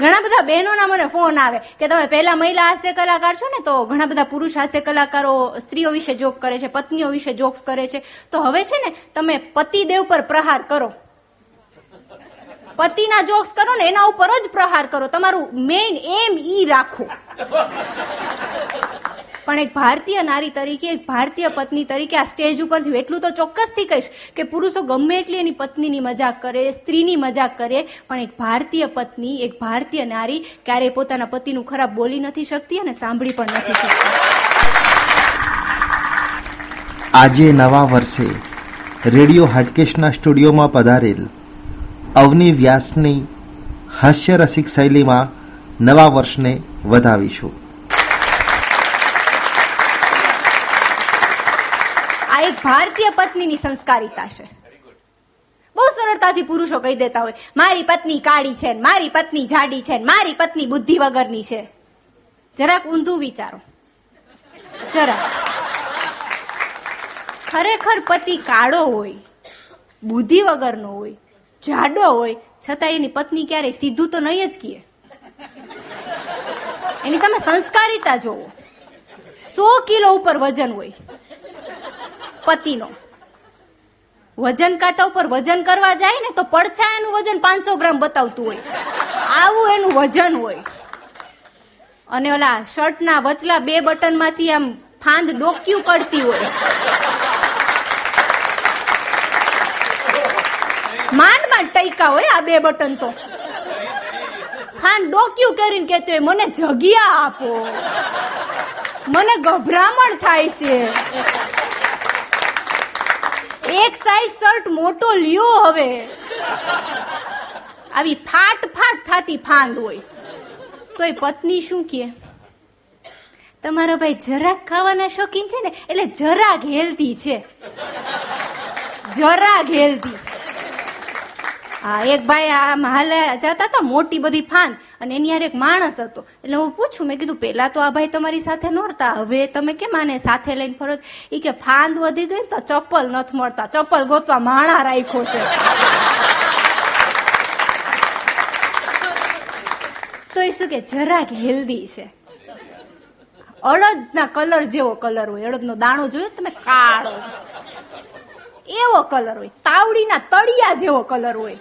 ઘણા બધા બહેનોના મને ફોન આવે કે તમે પહેલા મહિલા હાસ્ય કલાકાર છો ને, તો ઘણા બધા પુરુષ હાસ્ય કલાકારો સ્ત્રીઓ વિશે જોક કરે છે, પત્નીઓ વિશે જોક્સ કરે છે. તો હવે છે ને, તમે પતિદેવ પર પ્રહાર કરો. પતિના જોક્સ કરો ને, એના ઉપર જ પ્રહાર કરો. તમારું મેઇન એમ ઈ રાખો. પણ એક ભારતીય નારી તરીકે, એક ભારતીય પત્ની તરીકે આ સ્ટેજ ઉપર થયું. એટલું તો ચોક્કસથી કહીશ કે પુરુષો ગમે એટલી એની પત્નીની મજાક કરે, સ્ત્રીની મજાક કરે, પણ એક ભારતીય પત્ની, એક ભારતીય નારી ક્યારેય પોતાના પતિનું ખરાબ બોલી નથી શકતી અને સાંભળી પણ નથી શકતી. આજે નવા વર્ષે રેડિયો હાટકેશના સ્ટુડિયોમાં પધારેલ અવની વ્યાસની હાસ્યરસિક શૈલીમાં નવા વર્ષને વધાવીશું આ એક ભારતીય પત્નીની સંસ્કારિતા છે. બહુ સરળતાથી પુરુષો કહી દેતા હોય, મારી પત્ની કાળી છે મારી પત્ની જાડી છે મારી પત્ની બુદ્ધિ વગરની છે. જરાક ઊંધું વિચારો. જરાક. ખરેખર પતિ કાળો હોય, બુદ્ધિ વગરનો હોય, જાડો હોય, છતાં એની પત્ની ક્યારેય સીધું તો નહીં જ કીએ. એની તમે સંસ્કારિતા જોવો. સો કિલો ઉપર વજન હોય પતિનો. વજન કાંટા ઉપર વજન કરવા જાય ને તો પડછા એનું વજન પાંચસો ગ્રામ બતાવતું હોય. આવું એનું વજન હોય. અને ઓલા શર્ટના વચલા બે બટનમાંથી આમ ફાંદ ડોક્યું કરતી હોય. માંડ માંડ ટૈકા હોય આ બે બટન તો. ફાંદ ડોક્યું કરીને કેતો હોય, મને જગ્યા આપો. મને ગભરામણ થાય છે. એક સાઈઝ શર્ટ મોટો લ્યો હવે. આવી ફાટ ફાટ થતી ફાંદ હોય. તોય પત્ની શું કે તમારા ભાઈ જરાક ખાવાના શોખીન છે ને, એટલે જરાક હેલ્ધી છે. જરાક હેલ્ધી હા, એક ભાઈ આ હાલે જતા હતા, મોટી બધી ફાંદ અને એની યાર એક માણસ હતો. એટલે હું પૂછું, મેં કીધું, પેલા તો આ ભાઈ તમારી સાથે નહોતા, હવે તમે કેમ આને સાથે લઈને ફરો? એ કે, ફાંદ વધી ગઈ તો ચપ્પલ નથી મળતા, ચપ્પલ ગોતવા માણા રાખ્યો છે. તો એ શું કે, જરાક હેલ્ધી છે. અડદના કલર જેવો કલર હોય, અડદનો દાણો જોયો તમે? કાળો એવો કલર હોય. તાવડીના તળિયા જેવો કલર હોય.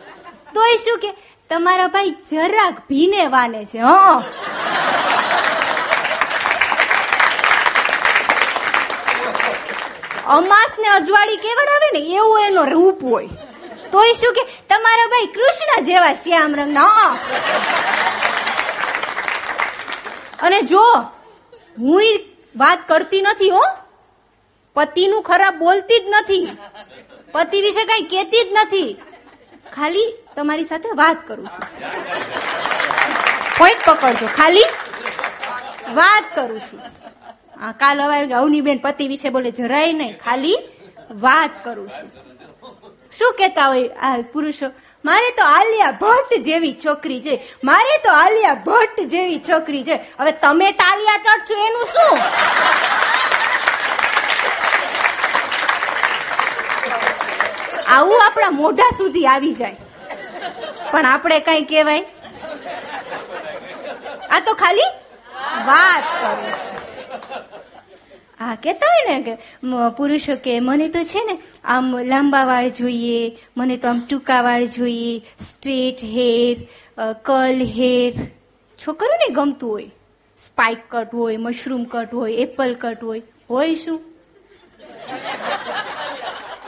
તોય શું કે, તમારા ભાઈ જરાક ભીને વાને છે, હ. અમાસ ને અજવાળી કેવડાવે ને, એવું એનો રૂપ હોય. તોય શું કે, તમારા ભાઈ કૃષ્ણ જેવા શ્યામ રંગના અને જો હું વાત કરતી નથી, હો પતિનું ખરાબ બોલતી જ નથી. પતિ વિશે કઈ કેતી જ નથી. ખાલી તમારી સાથે વાત કરું છું. પોઈન્ટ પકડજો. ખાલી વાત કરું છું. હા કાલ અવાર અવની બેન પતિ વિશે બોલે જરાય નહીં. ખાલી વાત કરું છું. શું કેતા હોય આ પુરુષો? મારે તો આલિયા ભટ્ટ જેવી છોકરી છે. મારે તો આલિયા ભટ્ટ જેવી છોકરી છે. હવે તમે ટાલિયા ચડશો એનું શું? આવું આપણા મોઢા સુધી આવી જાય. પણ આપણે કઈ કહેવાય? આ તો ખાલી વાત હા કેતા હોય ને કે પુરુષો કે, મને તો છે ને આમ લાંબા વાળ જોઈએ, મને તો આમ ટૂંકા વાળ જોઈએ, સ્ટ્રેટ હેર કલ હેર. છોકરોને ગમતું હોય. સ્પાઇક કટ હોય મશરૂમ કટ હોય એપલ કટ હોય. હોય શું?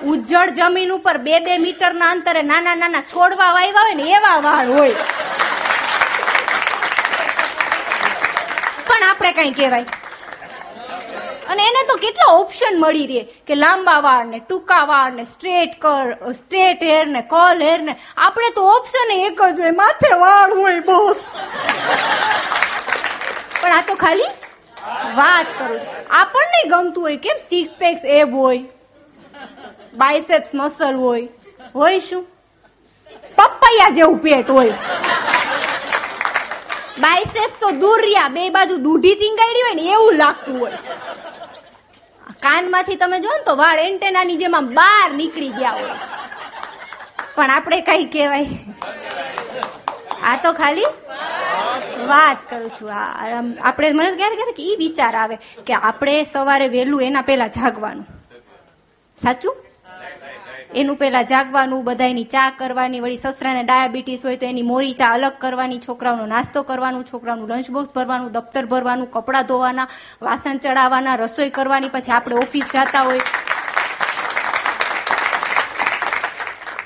ઉજ્જળ જમીન ઉપર બે બે મીટર ના અંતરે નાના નાના છોડવા વાવ્યા હોય ને એવા વાળ હોય. પણ આપણે કઈ કહેવાય. અને એને તો કેટલા ઓપ્શન મળી રહે કે લાંબા વાળ ને ટૂંકા વાળ ને સ્ટ્રેટ કર સ્ટ્રેટ હેર ને કોલ હેર ને આપણે તો ઓપ્શન એક જ હોય, માથે વાળ હોય બોસ. પણ આ તો ખાલી વાત કરું આપણને ગમતું હોય કેમ? સિક્સ પેક્સ એબ હોય. બાયસેપ્સ મસલ હોય. હોય શું? પપૈયા જેવું પેટ હોય. બાયસેપ્સ તો દૂર રહ્યા, બે બાજુ દૂધી ટીંગાડી હોય ને એવું લાગતું હોય. કાનમાંથી તમે જો ને તો વાળ એન્ટેનાની જેમ બહાર નીકળી ગયા હોય. પણ આપણે કઈ કહેવાય. આ તો ખાલી વાત કરું છું. હા આપણે મને ક્યારે ક્યારેક કે એ વિચાર આવે કે આપણે સવારે વહેલું એના પહેલા જાગવાનું. સાચું? એનું પહેલા જાગવાનું બધાની ચા કરવાની, વળી સસરાને ડાયાબિટીસ હોય તો એની મોરી ચા અલગ કરવાની, છોકરાઓનો નાસ્તો કરવાનું, છોકરાઓનું લંચ બોક્સ ભરવાનું, દફતર ભરવાનું, કપડાં ધોવાના, વાસણ ચડાવવાના રસોઈ કરવાની, પછી આપણે ઓફિસ જતા હોય.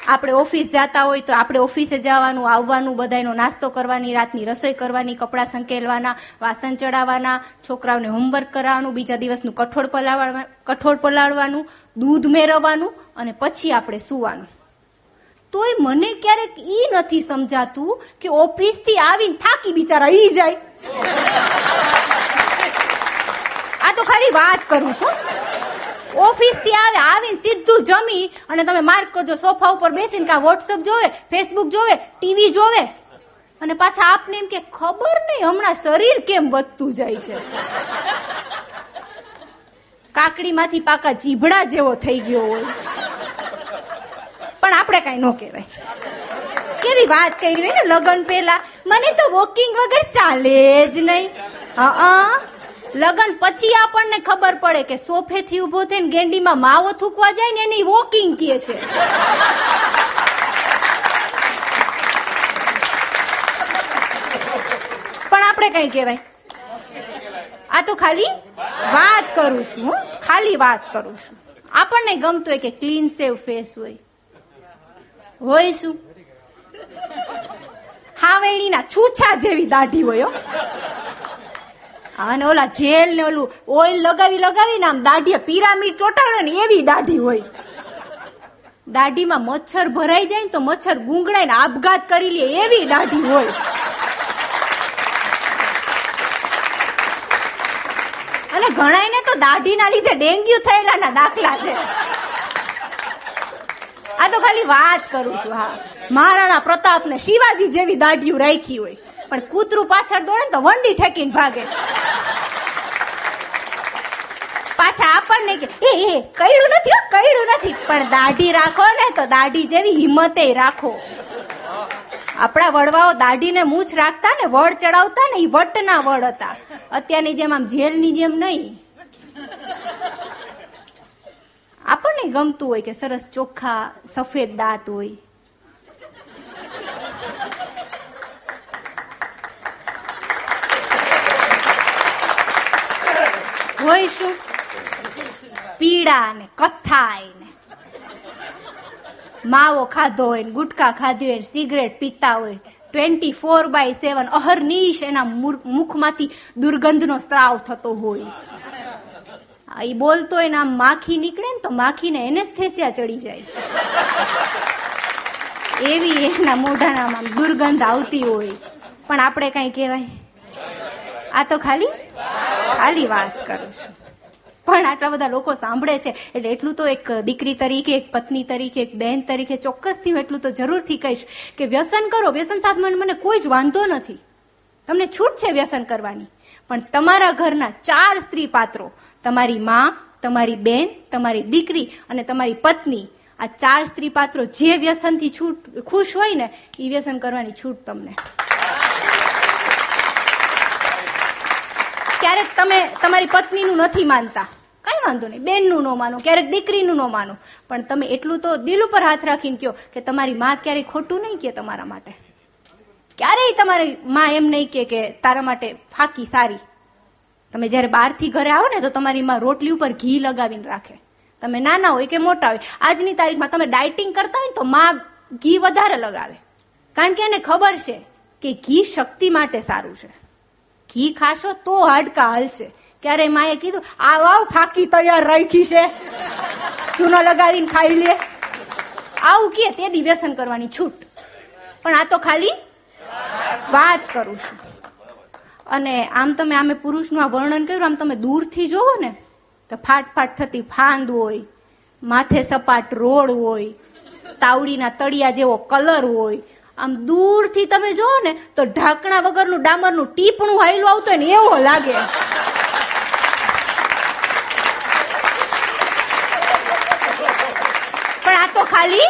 આપણે ઓફિસ જતા હોય તો આપણે ઓફિસે જવાનું, આવવાનું બધાનો નાસ્તો કરવાની, રાતની રસોઈ કરવાની, કપડાં સંકેલવાના, વાસણ ચડાવવાના છોકરાઓને હોમવર્ક કરાવવાનું, બીજા દિવસનું કઠોળ પલાળવા, કઠોળ પલાળવાનું, દૂધ મેળવવાનું અને પછી આપણે સુવાનું. તોય મને ક્યારેક ઈ નથી સમજાતું કે ઓફિસથી આવીને થાકી બિચારા ઈ જાય. આ તો ખાલી વાત કરું છું. ઓફિસથી આવે, આવીને સીધું જમી અને તમે માર્ક કરજો, સોફા ઉપર બેસીને કા વોટ્સઅપ જોવે ફેસબુક જોવે ટીવી જોવે. અને પાછા આપને એમ કે, ખબર નહીં, હમણાં શરીર કેમ વધતું જાય છે? કાકડીમાંથી પાકા જીભડા જેવો થઈ ગયો હોય. પણ આપણે કઈ ન કહેવાય. કેવી વાત કરી હોય ને લગન પેલા મને તો વોકિંગ વગર ચાલે જ નહીં. હા લગન પછી આપણને ખબર પડે કે સોફેથી ઊભો થઈને ગેંડીમાં માવો થૂકવા જાય ને એની વોકિંગ કહે છે. પણ આપણે કઈ કહેવાય. આ તો ખાલી વાત કરું છું. ખાલી વાત કરું છું. આપણને ગમતું હોય કે ક્લીન સેવ ફેસ હોય. હોય શું હાવેણીના છૂછા જેવી દાઢી હોય અને ઓલા જેલ ને ઓલું ઓઇલ લગાવી લગાવીને આમ દાઢીએ પિરામિડ ચોટાડે ને એવી દાઢી હોય. દાઢીમાં મચ્છર ભરાઈ જાય ને તો મચ્છર ગુંગળાય ને આપઘાત કરી લે એવી દાઢી હોય. અને ઘણાયને તો દાઢીના લીધે ડેન્ગ્યુ થયેલાના દાખલા છે. આ તો ખાલી વાત કરું છું, હા. મહારાણા પ્રતાપ ને શિવાજી જેવી દાઢીઓ રાખી હોય. પણ કૂતરું પાછળ દોડે ને તો વંડી ઠેકીને ભાગે. પાછા આપણને કે, એ એ કઈડું નથી કઈડું નથી. પણ દાઢી રાખો ને તો દાઢી જેવી હિંમતે રાખો. આપણા વડવાઓ દાઢીને મૂછ રાખતા ને વડ ચડાવતા ને એ વટના વડ હતા. અત્યારની જેમ આમ જેલની જેમ નહીં. આપણને ગમતું હોય કે સરસ ચોખ્ખા સફેદ દાંત હોય. હોય શું? પીડા ને કથાય ને. માવો ખાધો હોય ને, ગુટકા ખાધી હોય સિગરેટ પીતા હોય ટ્વેન્ટી ફોર બાય સેવન અહર્નિશ એના મુખમાંથી દુર્ગંધનો સ્ત્રાવ થતો હોય. ઈ બોલતો હોય ને આમ માખી નીકળે ને તો માખીને એનેસ્થેસિયા ચડી જાય. એવી એના મોઢાનામાં દુર્ગંધ આવતી હોય. પણ આપણે કઈ કહેવાય? આ તો ખાલી ખાલી વાત કરું છું. પણ આટલા બધા લોકો સાંભળે છે. એટલે એટલું તો એક દીકરી તરીકે, એક પત્ની તરીકે, એક બહેન તરીકે ચોક્કસથી હું એટલું તો જરૂરથી કહીશ કે વ્યસન કરો. વ્યસન સાથે મને કોઈ જ વાંધો નથી. તમને છૂટ છે વ્યસન કરવાની. પણ તમારા ઘરના ચાર સ્ત્રી પાત્રો તમારી માં, તમારી બેન, તમારી દીકરી અને તમારી પત્ની, આ ચાર સ્ત્રી પાત્રો જે વ્યસનથી છૂટ, ખુશ હોય ને એ વ્યસન કરવાની છૂટ તમને. ક્યારેક તમે તમારી પત્નીનું નથી માનતા. કઈ વાંધો નહીં. બેનનું ન માનો, ક્યારેક દીકરીનું ન માનો. પણ તમે એટલું તો દિલ ઉપર હાથ રાખીને કહો કે તમારી માં ક્યારેય ખોટું નહીં કે તમારા માટે. ક્યારેય તમારી માં એમ નહીં કે કે તારા માટે ફાકી સારી. તમે જ્યારે બહારથી ઘરે આવો ને, તો તમારી માં રોટલી ઉપર ઘી લગાવીને રાખે. તમે નાના હોય કે મોટા હોય, આજની તારીખમાં તમે ડાયટિંગ કરતા હોય તો માં ઘી વધારે લગાવે. કારણ કે એને ખબર છે કે ઘી શક્તિ માટે સારું છે. ઘી ખાશો તો હાડકા હાલશે. ક્યારે માએ કીધું, આ આવ ફાકી તૈયાર રાખી છે. ચૂનો લગાવીને ખાઈ લે. આવું કે તે દી વ્યસન કરવાની છૂટ. પણ આ તો ખાલી વાત કરું છું. અને આમ તમે આમે પુરુષનું આ વર્ણન કર્યું, આમ તમે દૂરથી જોવો ને, તો ફાટ ફાટ થતી ફાંદ હોય, માથે સપાટ રોડ હોય, તાવડીના તળિયા જેવો કલર હોય, આમ દૂરથી તમે જોવો ને, તો ઢાંકણા વગરનું ડામરનું ટીપણું હાયલું આવતું હોય ને, એવો લાગે. પણ આ તો ખાલી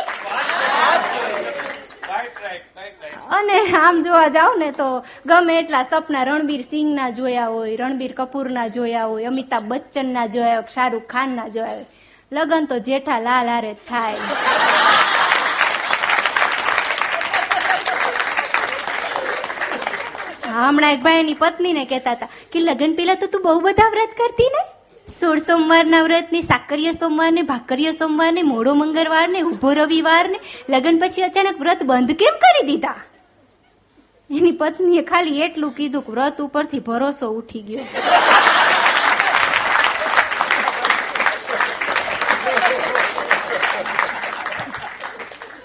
અને આમ જોવા જાવ ને તો ગમે એટલા સપના રણબીર સિંહના જોયા હોય, રણબીર કપૂરના જોયા હોય, અમિતાભ બચ્ચનના જોયા હોય, શાહરૂખ ખાનના જોયા હોય. લગન તો જેઠા લાલ હારે થાય. હમણાં એક ભાઈ એની પત્નીને કહેતા હતા, કે લગન પેલા તો તું બહુ બધા વ્રત કરતી ને? સોળ સોમવારના વ્રત ને, સાકરીય સોમવાર ને ભાકરીય સોમવાર ને મોડો મંગળવાર ને ઊભો રવિવાર ને લગન પછી અચાનક વ્રત બંધ કેમ કરી દીધા? એની પત્નીએ ખાલી એટલું કીધું કે વ્રત ઉપરથી ભરોસો ઉઠી ગયો.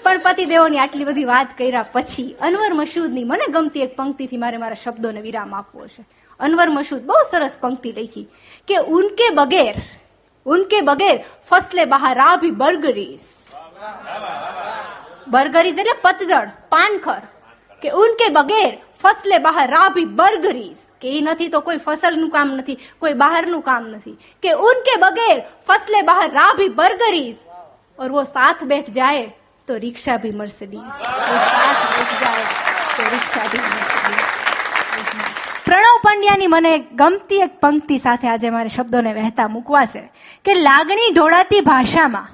પણ પતિદેવોની આટલી બધી વાત કર્યા પછી અનવર મસૂદની મને ગમતી એક પંક્તિથી મારે મારા શબ્દોને વિરામ આપવો છે. અનવર મસૂદ બહુ સરસ પંક્તિ લખી કે ઉનકે બગેર ઉનકે બગેર ફસલે બહાર ભી બર્ગરીઝ બર્ગરીઝ એટલે પતઝડ, પાનખર. કે ઉનકે બગેર ફસલે બહાર રાભી બર્ગરીઝ કે એ નથી તો કોઈ ફસલનું કામ નથી કોઈ બહારનું કામ નથી કે ઉનકે બગેર ફસલે બહાર રાભી બર્ગરીઝ और वो साथ बैठ जाए तो रिक्शा भी मर्सिडीज वो साथ बैठ जाए तो रिक्शा भी मर्सिडीज પ્રણવ પંડ્યાની મને ગમતી એક પંક્તિ સાથે આજે મારે શબ્દોને વહેતા મૂકવા છે કે લાગણી ઢોળાતી ભાષામાં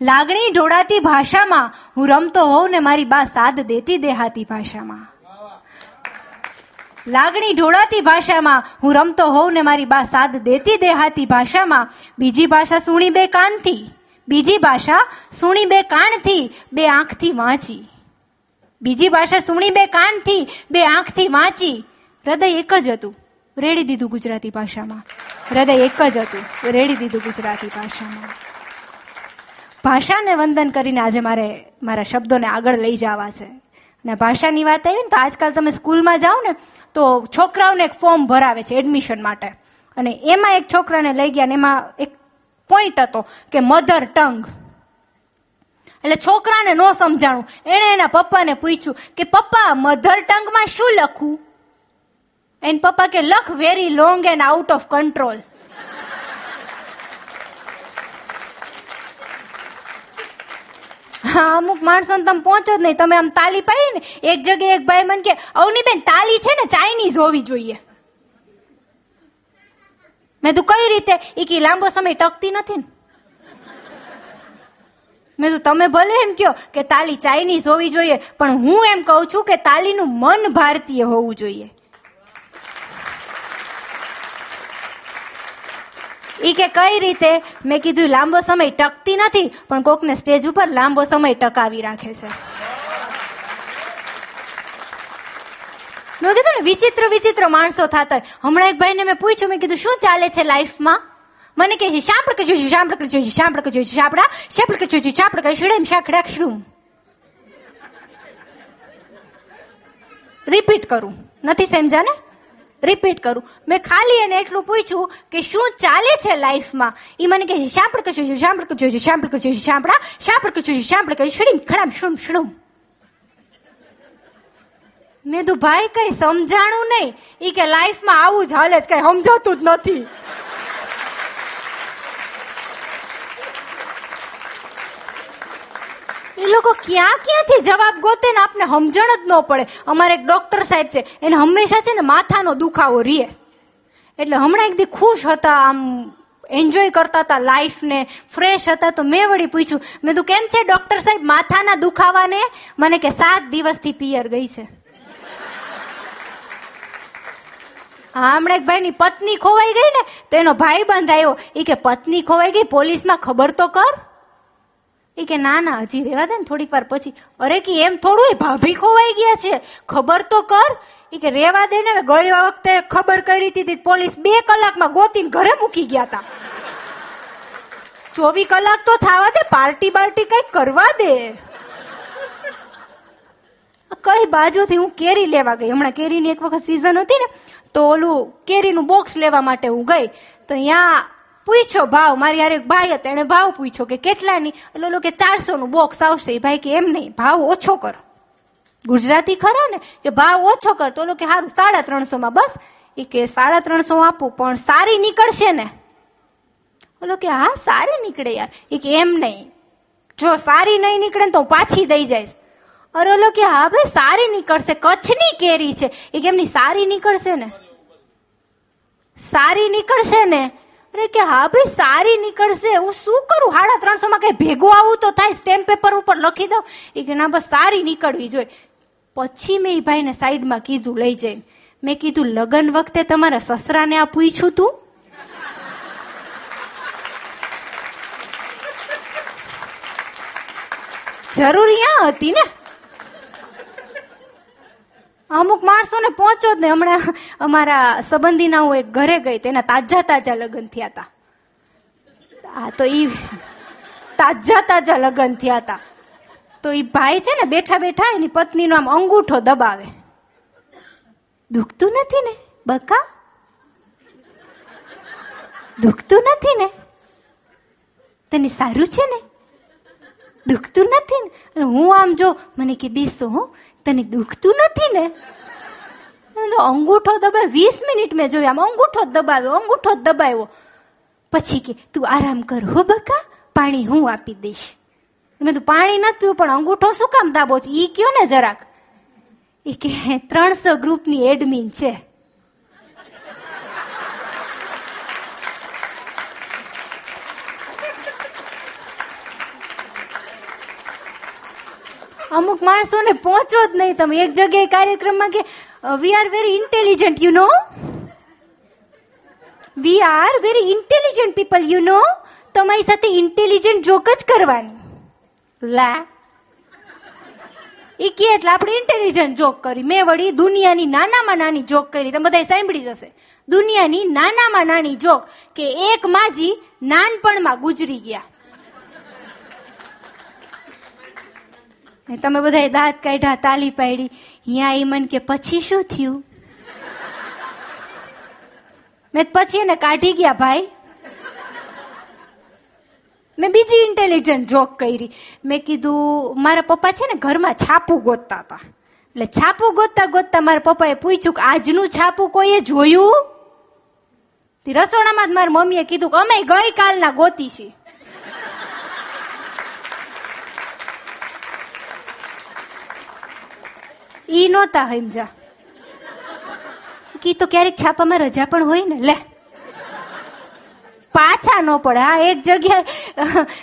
લાગણી ઢોળાતી ભાષામાં, હું રમતો હોઉં ને મારી બા સાદ દેતી દેહાતી ભાષામાં. લાગણી ઢોળાતી ભાષામાં, હું રમતો હોઉં ને મારી બા સાદ દેતી દેહાતી ભાષામાં. બીજી ભાષા સુણી બે કાનથી. બીજી ભાષા સુણી બે કાનથી, બે આંખથી વાંચી. બીજી ભાષા સુણી બે કાનથી, બે આંખથી વાંચી. હૃદય એક જ હતું, રેડી દીધું ગુજરાતી ભાષામાં. હૃદય એક જ હતું, રેડી દીધું ગુજરાતી ભાષામાં. ભાષાને વંદન કરીને આજે મારે મારા શબ્દોને આગળ લઈ જવા છે. અને ભાષાની વાત આવી ને તો આજકાલ તમે સ્કૂલમાં જાઓ ને તો છોકરાઓને એક ફોર્મ ભરાવે છે એડમિશન માટે. અને એમાં એક છોકરાને લઈ ગયા ને એમાં એક પોઈન્ટ હતો કે મધર ટંગ એટલે છોકરાને ન સમજાણું. એણે એના પપ્પાને પૂછ્યું કે, પપ્પા મધર ટંગમાં શું લખવું એન પપ્પા કે, લખ very long and out of control અમુક માણસો તમે પહોંચો જ નહીં. તમે આમ તાલી પાડી ને, એક જગ્યાએ એક ભાઈ મને કે, અવનીબેન, તાલી છે ને ચાઇનીઝ હોવી જોઈએ. મેં તું કઈ રીતે? એ કે, લાંબો સમય ટકતી નથી ને. મેં તું તમે ભલે એમ કહો કે તાલી ચાઇનીઝ હોવી જોઈએ, પણ હું એમ કહું છું કે તાલીનું મન ભારતીય હોવું જોઈએ. ઈ કે કઈ રીતે? મેં કીધું, લાંબો સમય ટકતી નથી, પણ કોકને સ્ટેજ ઉપર લાંબો સમય ટકાવી રાખે છે. મેં કીધું ને, વિચિત્ર વિચિત્ર માણસો થતા હોય હમણાં એક ભાઈને મેં પૂછ્યું, મેં કીધું, શું ચાલે છે લાઈફમાં? મને કહે છે શાંપડ કે જોઈશું શાંપડ કે જોઈશું શાંપડ કે જોઈશું શાપડા શાપડ કે જોઈશું શાપડ કે શીડેમ શાખડા શું રિપીટ કરું. નથી સમજાને રિપીટ કરું. મેં ખાલી એને એટલું પૂછ્યું કે શું ચાલે છે લાઈફમાં? એ મને કહે છે શાંપડ કે જોઈશું શાંપડ કે જોઈશું સાંભળ કે જોઈશું શાંપડા શાંપડ કે જોઈશું શાંપડ કે શીડીમ ખડામ શુમ શુડુમ મેં તું ભાઈ, કઈ સમજાણું નહીં. ઈ કે, લાઈફમાં આવું જ હાલે જ કઈ સમજાતું જ નથી. લોકો ક્યાં ક્યાંથી જવાબ ગોતે ને આપને સમજણ જ ન પડે. અમારે એક ડોક્ટર સાહેબ છે, એને હંમેશા છે ને માથાનો દુખાવો રીએ. એટલે હમણાં એક દી ખુશ હતા, આમ એન્જોય કરતા હતા લાઈફને ફ્રેશ હતા, તો મેં વળી પૂછ્યું, મેં તું કેમ છે ડોક્ટર સાહેબ માથાના દુખાવાને? મને કે, સાત દિવસથી પિયર ગઈ છે. હા, હમણાં એક ભાઈની પત્ની ખોવાઈ ગઈ ને, તો એનો ભાઈ બંધ આવ્યો. એ કે, પત્ની ખોવાઈ ગઈ? પોલીસમાં ખબર તો કર. એ કે, ના ના, હજી રેવા દે ને થોડીક વાર પછી. અરે, કે એમ થોડું ભાભી ખોવાઈ ગયા છે. ખબર તો કર. એ કે રેવા દે ને. ગળ્યા વખતે ખબર કરી હતી પોલીસ બે કલાકમાં ગોતીને ઘરે મૂકી ગયા હતા ચોવીસ કલાક તો થવા દે, પાર્ટી બાર્ટી કઈ કરવા દે. કઈ બાજુથી હું કેરી લેવા ગઈ? હમણાં કેરીની એક વખત સીઝન હતી ને, તો ઓલું કેરીનું બોક્સ લેવા માટે હું ગઈ. તો અહીંયા પૂછ્યો ભાવ, મારી યાર એક ભાઈ હતા એને ભાવ પૂછ્યો કે કેટલાની? એટલે ઓલો કે ચારસો નું બોક્સ આવશે ભાઈ કે એમ નહીં, ભાવ ઓછો કર. ગુજરાતી ખરા ને? કે ભાવ ઓછો કર. તો ઓલો કે સારું સાડા ત્રણસો માં બસ. એ કે સાડા ત્રણસો આપું, પણ સારી નીકળશે ને? ઓલો કે હા, સારી નીકળે યાર. એ કે એમ નહીં. જો સારી નહીં નીકળે ને તો પાછી દઈ જઈશ. અરે ઓલો કે હા ભાઈ, સારી નીકળશે. કચ્છની કેરી છે. એ કેમની સારી નીકળશે ને? સારી નીકળશે ને? અરે કે હા ભાઈ, સારી નીકળશે. હું શું કરું? હાડા ત્રણસો માં કઈ ભેગું આવું તો થાય સ્ટેમ્પ પેપર ઉપર લખી દઉં? એ કે ના, બસ સારી નીકળવી જોઈએ. પછી મેં એ ભાઈને સાઈડમાં કીધું, લઈ જઈને. મેં કીધું, લગ્ન વખતે તમારા સસરાને આ પૂછ્યું તું? જરૂર અહીંયા હતી ને? અમુક માણસોને પહોંચો જ ને હમણાં અમારા સંબંધીના હું એક ઘરે ગઈ તેના તાજા તાજા લગ્ન થયા હતા. આ તો ઈ તાજા તાજા લગ્ન થયા હતા. તો એ ભાઈ છે ને બેઠા બેઠા એની પત્નીનો આમ અંગૂઠો દબાવે. દુખતું નથી ને, બકા? દુખતું નથી ને? તને સારું છે ને? દુખતું નથી ને? હું આમ જો મને કે બેસો, હું. તને દુખતું નથી ને? અંગૂઠો દબાવ્યો વીસ મિનિટ મેં જોયા, આમ અંગૂઠો જ દબાવ્યો, અંગૂઠો જ દબાવ્યો. પછી કે, તું આરામ કર હો બકા, પાણી હું આપી દઈશ. મેં તું પાણી નથી પીવું, પણ અંગૂઠો શું કામ દાબો છે? ઈ કયો ને જરાક? એ કે, ત્રણસો ગ્રુપની એડમિન છે. અમુક માણસોને પહોંચો જ નહીં તમે. એક જગ્યાએ કાર્યક્રમમાં કે we are very intelligent you know we are very intelligent people you know તમારી સાથે ઇન્ટેલિજન્ટ જોક જ કરવાની. લા. એ કે, એટલે આપણે ઇન્ટેલિજન્ટ જોક કરી. મેં વળી દુનિયાની નાનામાં નાની જોક કરી. તમે બધા સાંભળી જશે દુનિયાની નાનામાં નાની જોક કે એક માજી નાનપણમાં ગુજરી ગયા. તમે બધા દાંત કાઢ્યા, તાલી પાડી. અહીંયા એ મન કે, પછી શું થયું? મેં પછી એને કાઢી ગયા, ભાઈ. મેં બીજી ઇન્ટેલિજન્ટ જોક કરી. મેં કીધું, મારા પપ્પા છે ને ઘરમાં છાપું ગોતતા હતા. એટલે છાપું ગોતતા ગોતતા મારા પપ્પાએ પૂછ્યું કે, આજનું છાપું કોઈએ જોયું? રસોડામાં જ મારી મમ્મીએ કીધું કે, અમે ગઈકાલના ગોતી છીએ ઈ નહોતા સમજ્યા કી તો ક્યારેક છાપામાં રજા પણ હોય ને, લે. પાછા ન પડે. હા, એક જગ્યાએ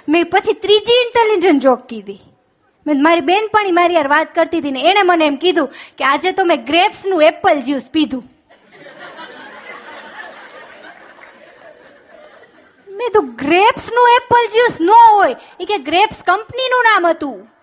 મેં પછી ત્રીજી ઇન્ટેલિજન્ટ જોક કીધી. મેં મારી બેનપણી મારી યાર વાત કરતી હતી ને, એણે મને એમ કીધું કે આજે તો મેં ગ્રેપ્સનું એપલ જ્યુસ પીધું. મેં તો ગ્રેપ્સનું એપલ જ્યુસ ન હોય. એ કે ગ્રેપ્સ કંપનીનું નામ હતું.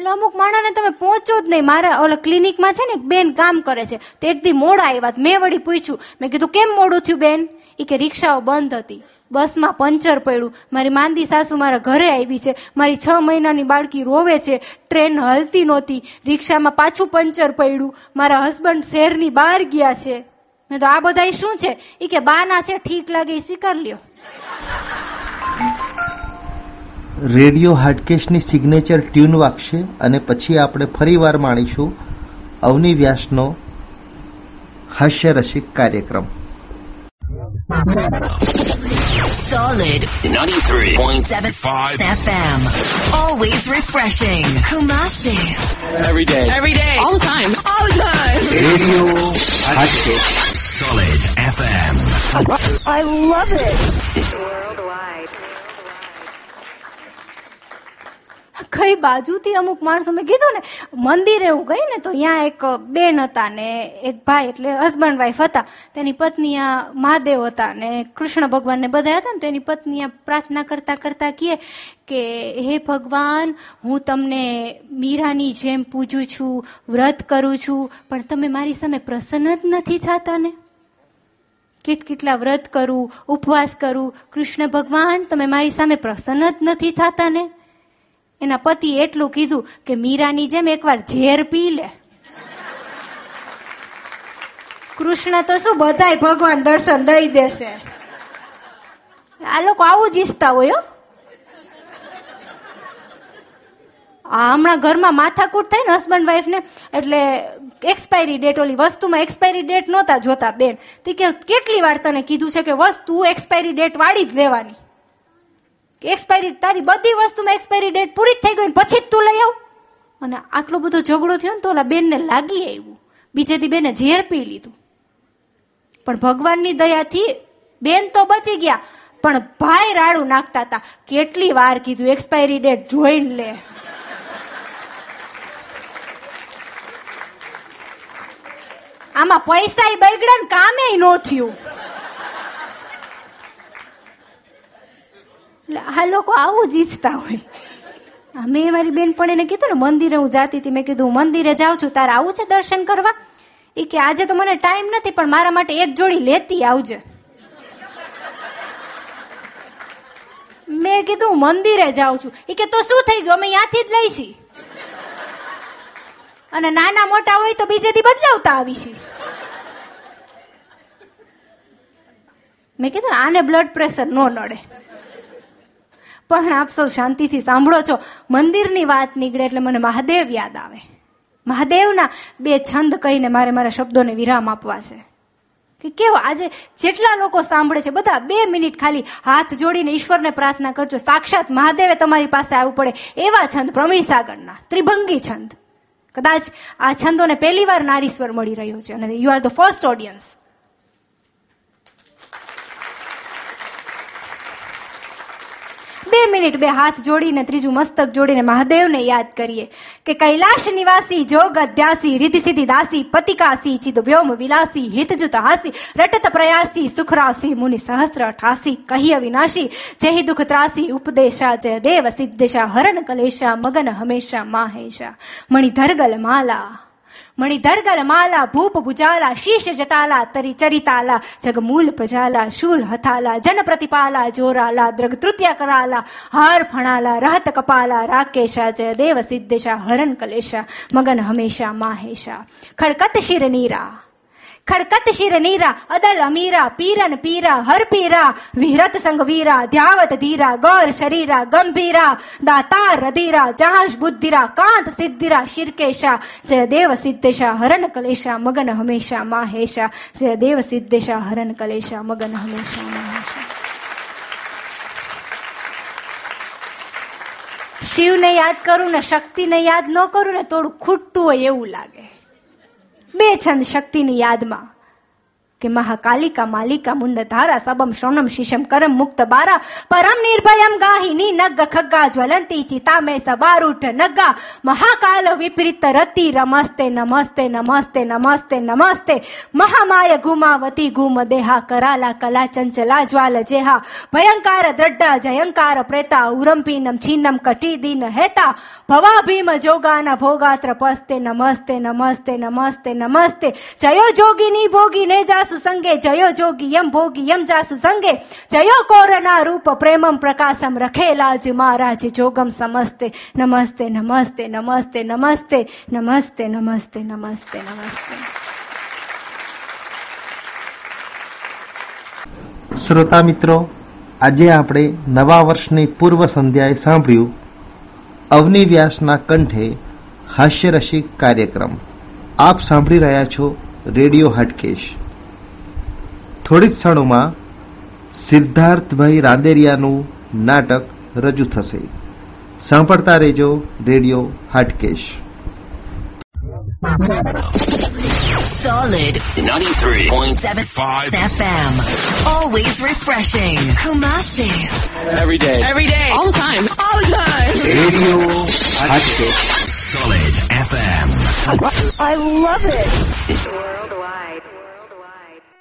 એટલે અમુક માણસને તમે પહોંચો જ નહીં. મારા ઓલા ક્લિનિકમાં છે ને એક બેન કામ કરે છે. તો મોડા આવ્યા મેં વળી પૂછ્યું. મેં કીધું, કેમ મોડું થયું બેન? એ કે, રિક્ષાઓ બંધ હતી. બસમાં પંચર પડ્યું. મારી માંદી સાસુ મારા ઘરે આવી છે. મારી છ મહિનાની બાળકી રોવે છે. ટ્રેન હલતી નહોતી. રિક્ષામાં પાછું પંચર પડ્યું. મારા હસબન્ડ શહેરની બહાર ગયા છે. મેં તો, આ બધા શું છે? એ કે, બાના છે, ઠીક લાગે એ સ્વીકાર લ્યો. રેડિયો હાટકેશની સિગ્નેચર ટ્યુન વાગશે અને પછી આપણે ફરીવાર માણીશું અવની વ્યાસનો હાસ્યરસિક કાર્યક્રમ Solid 93.75 FM. Always refreshing. Kumasi. every day. Every day. All the time. All the time. Radio હાડકેશ Solid FM. I love it. કઈ બાજુથી અમુક માણસો મેં કીધું ને, મંદિરે હું ગઈ ને તો ત્યાં એક બેન હતા ને એક ભાઈ એટલે હસબન્ડ વાઈફ હતા. તેની પત્ની આ મહાદેવ હતા ને કૃષ્ણ ભગવાન ને બધા હતા ને તો એની પત્ની આ પ્રાર્થના કરતા કરતા કહે કે, હે ભગવાન, હું તમને મીરાની જેમ પૂજું છું, વ્રત કરું છું, પણ તમે મારી સામે પ્રસન્ન જ નથી થતા ને? કેટ કેટલા વ્રત કરું, ઉપવાસ કરું, કૃષ્ણ ભગવાન, તમે મારી સામે પ્રસન્ન જ નથી થતા ને? એના પતિ એટલું કીધું કે મીરાની જેમ એકવાર ઝેર પી લે. કૃષ્ણ તો શું બધાય ભગવાન દર્શન દઈ દેશે? આ લોકો આવું જ ઈચ્છતા હોય હમણાં ઘરમાં માથાકૂટ થાય ને હસબન્ડ વાઈફ ને, એટલે એક્સપાયરી ડેટ ઓલી વસ્તુમાં એક્સપાયરી ડેટ નહોતા જોતા બેન. તે કે કેટલી વાર તને કીધું છે કે વસ્તુ એક્સપાયરી ડેટ વાળી જ લેવાની. એક્સપાયરી તારી બધી વસ્તુમાં એક્સપાયરી ડેટ પૂરી થઈ ગઈ પછી જ તું લઈ આવ. અને આટલો બધો ઝઘડો થયો ને તો ઓલા બેનને લાગી આવ્યું. બીજેથી બેને ઝેર પી લીધું. પણ ભગવાનની દયાથી બેન તો બચી ગયા, પણ ભાઈ રાડું નાખતા હતા. કેટલી વાર કીધું એક્સપાયરી ડેટ જોઈને લે. આમાં પૈસા બગડે ને કામે ન થયું. એટલે આ લોકો આવું જ ઈચ્છતા હોય. મેં મારી બેનપણીને કીધું ને, મંદિરે હું જાતી હતી, મેં કીધું મંદિરે જાઉં છું, તારે આવું છે દર્શન કરવા? એ કે, આજે તો મને ટાઈમ નથી, પણ મારા માટે એક જોડી લેતી આવજે. મેં કીધું મંદિરે જાઉં છું. એ કે, તો શું થઈ ગયું? અમે ત્યાંથી જ લઈશી અને નાના મોટા હોય તો બીજેથી બદલાવતા આવીશી મેં કીધું, આને બ્લડ પ્રેશર ન નડે. પણ આપ સૌ શાંતિથી સાંભળો છો. મંદિરની વાત નીકળે એટલે મને મહાદેવ યાદ આવે. મહાદેવના બે છંદ કહીને મારે મારા શબ્દોને વિરામ આપવા છે. કે કેવો આજે જેટલા લોકો સાંભળે છે, બધા બે મિનિટ ખાલી હાથ જોડીને ઈશ્વરને પ્રાર્થના કરજો. સાક્ષાત મહાદેવે તમારી પાસે આવવું પડે એવા છંદ પ્રવીણ સાગરના ત્રિભંગી છંદ. કદાચ આ છંદોને પહેલી વાર નારીશ્વર મળી રહ્યો છે અને you are the first audience બે મિનિટ બે હાથ જોડીને, ત્રીજું મસ્તક જોડીને મહાદેવને યાદ કરીએ કે કૈલાશ નિવાસી, જોગ અધ્યાસી રીતિ સિદ્ધિ દાસી પતિકાસી ચિદ વ્યોમ વિલાસી, હિતજુત હાસી, રટત પ્રયાસી સુખરાસી મુનિ સહસ્ર અઠાસી કહ્ય વિનાશી જય દુઃખ ત્રાસી, ઉપદેશા જય દેવ, સિદ્ધેશા હરણ કલેશા, મગન હંમેશા માહેશા મણિધરગલ માલા मणिधरगल माला भूप भुजाला शीश जटाला तरी चरिताला जग मूल पजाला शूल हथाला जन प्रतिपाला जोराला द्रग तृतीया कराला हार फणाला रहत कपाला राकेशा जय देव सिद्धेशा हरण कलेशा मगन हमेशा माहेशा खडकत शिरनीरा। ખડકત શિર નીરા ખડકત શિર નીરા અદલ અમીરા પીરન પીરા હર પીરા વિહરત સંગ વીરા ધ્યાવત ધીરા ગૌર શરીરા ગંભીરા દાતાર રધીરા જહાશ બુદ્ધિરા કાંત સિદ્ધિરા શિરકેશા જય દેવ સિદ્ધેશા હરન કલેશા મગન હંમેશા માહેશા જય દેવ સિદ્ધેશા હરન કલેશા મગન હંમેશા માહેશા શિવને યાદ કરું ને શક્તિને યાદ ન કરું ને થોડું ખૂટતું હોય એવું લાગે બે છંદ શક્તિની યાદમાં. કે મહાકાલિકા માલિકા મુંડ ધારા સબમ શોનમ શિશમ કરમ મુક્ત બારા. પરમ નિર્ભયમ ગાહિની નગ ખગ્ગા જ્વલંતી ચિતા મે સબારૂઠ નગા મહાકાલ વિપરીત રતિ રમસ્તે નમસ્તે નમસ્તે નમસ્તે નમસ્તે. મહામાય ગુમાવતી ગુમ દેહા કરાલા કલા ચંચલા જ્વાલ જેહા. ભયંકાર દ્રઢ જયંકાર પ્રેતા ઉરંપીનમ છીનમ કટી દિન હેતા. ભવા ભીમ જોગાના ભોગાત્ર પસ્તે નમસ્તે નમસ્તે નમસ્તે નમસ્તે. જયો જોગીની ભોગીને જાસુ સંગે જયો જોગી યમ ભોગી યમ જા સુસંગે જયો કોરના રૂપ પ્રેમમ પ્રકાશમ રખેલા જ મહારાજ જોગમ સમસ્તે નમસ્તે નમસ્તે નમસ્તે નમસ્તે નમસ્તે નમસ્તે નમસ્તે નમસ્તે શ્રોતા મિત્રો આજે આપણે નવા વર્ષની પૂર્વ સંધ્યાએ સાંભળ્યું અવની વ્યાસના કંઠે હાસ્યરસિક કાર્યક્રમ. આપ સાંભળી રહ્યા છો રેડિયો હાટકેશ. થોડી ક્ષણોમાં સિદ્ધાર્થભાઈ રાંદેરિયાનું નાટક રજૂ થશે સાંભળતા રહેજો radio Hatkesh Solid 93.75 FM. Always refreshing. Kumasi. every day. Every day. All the time. All the time. Radio Solid FM. I love it.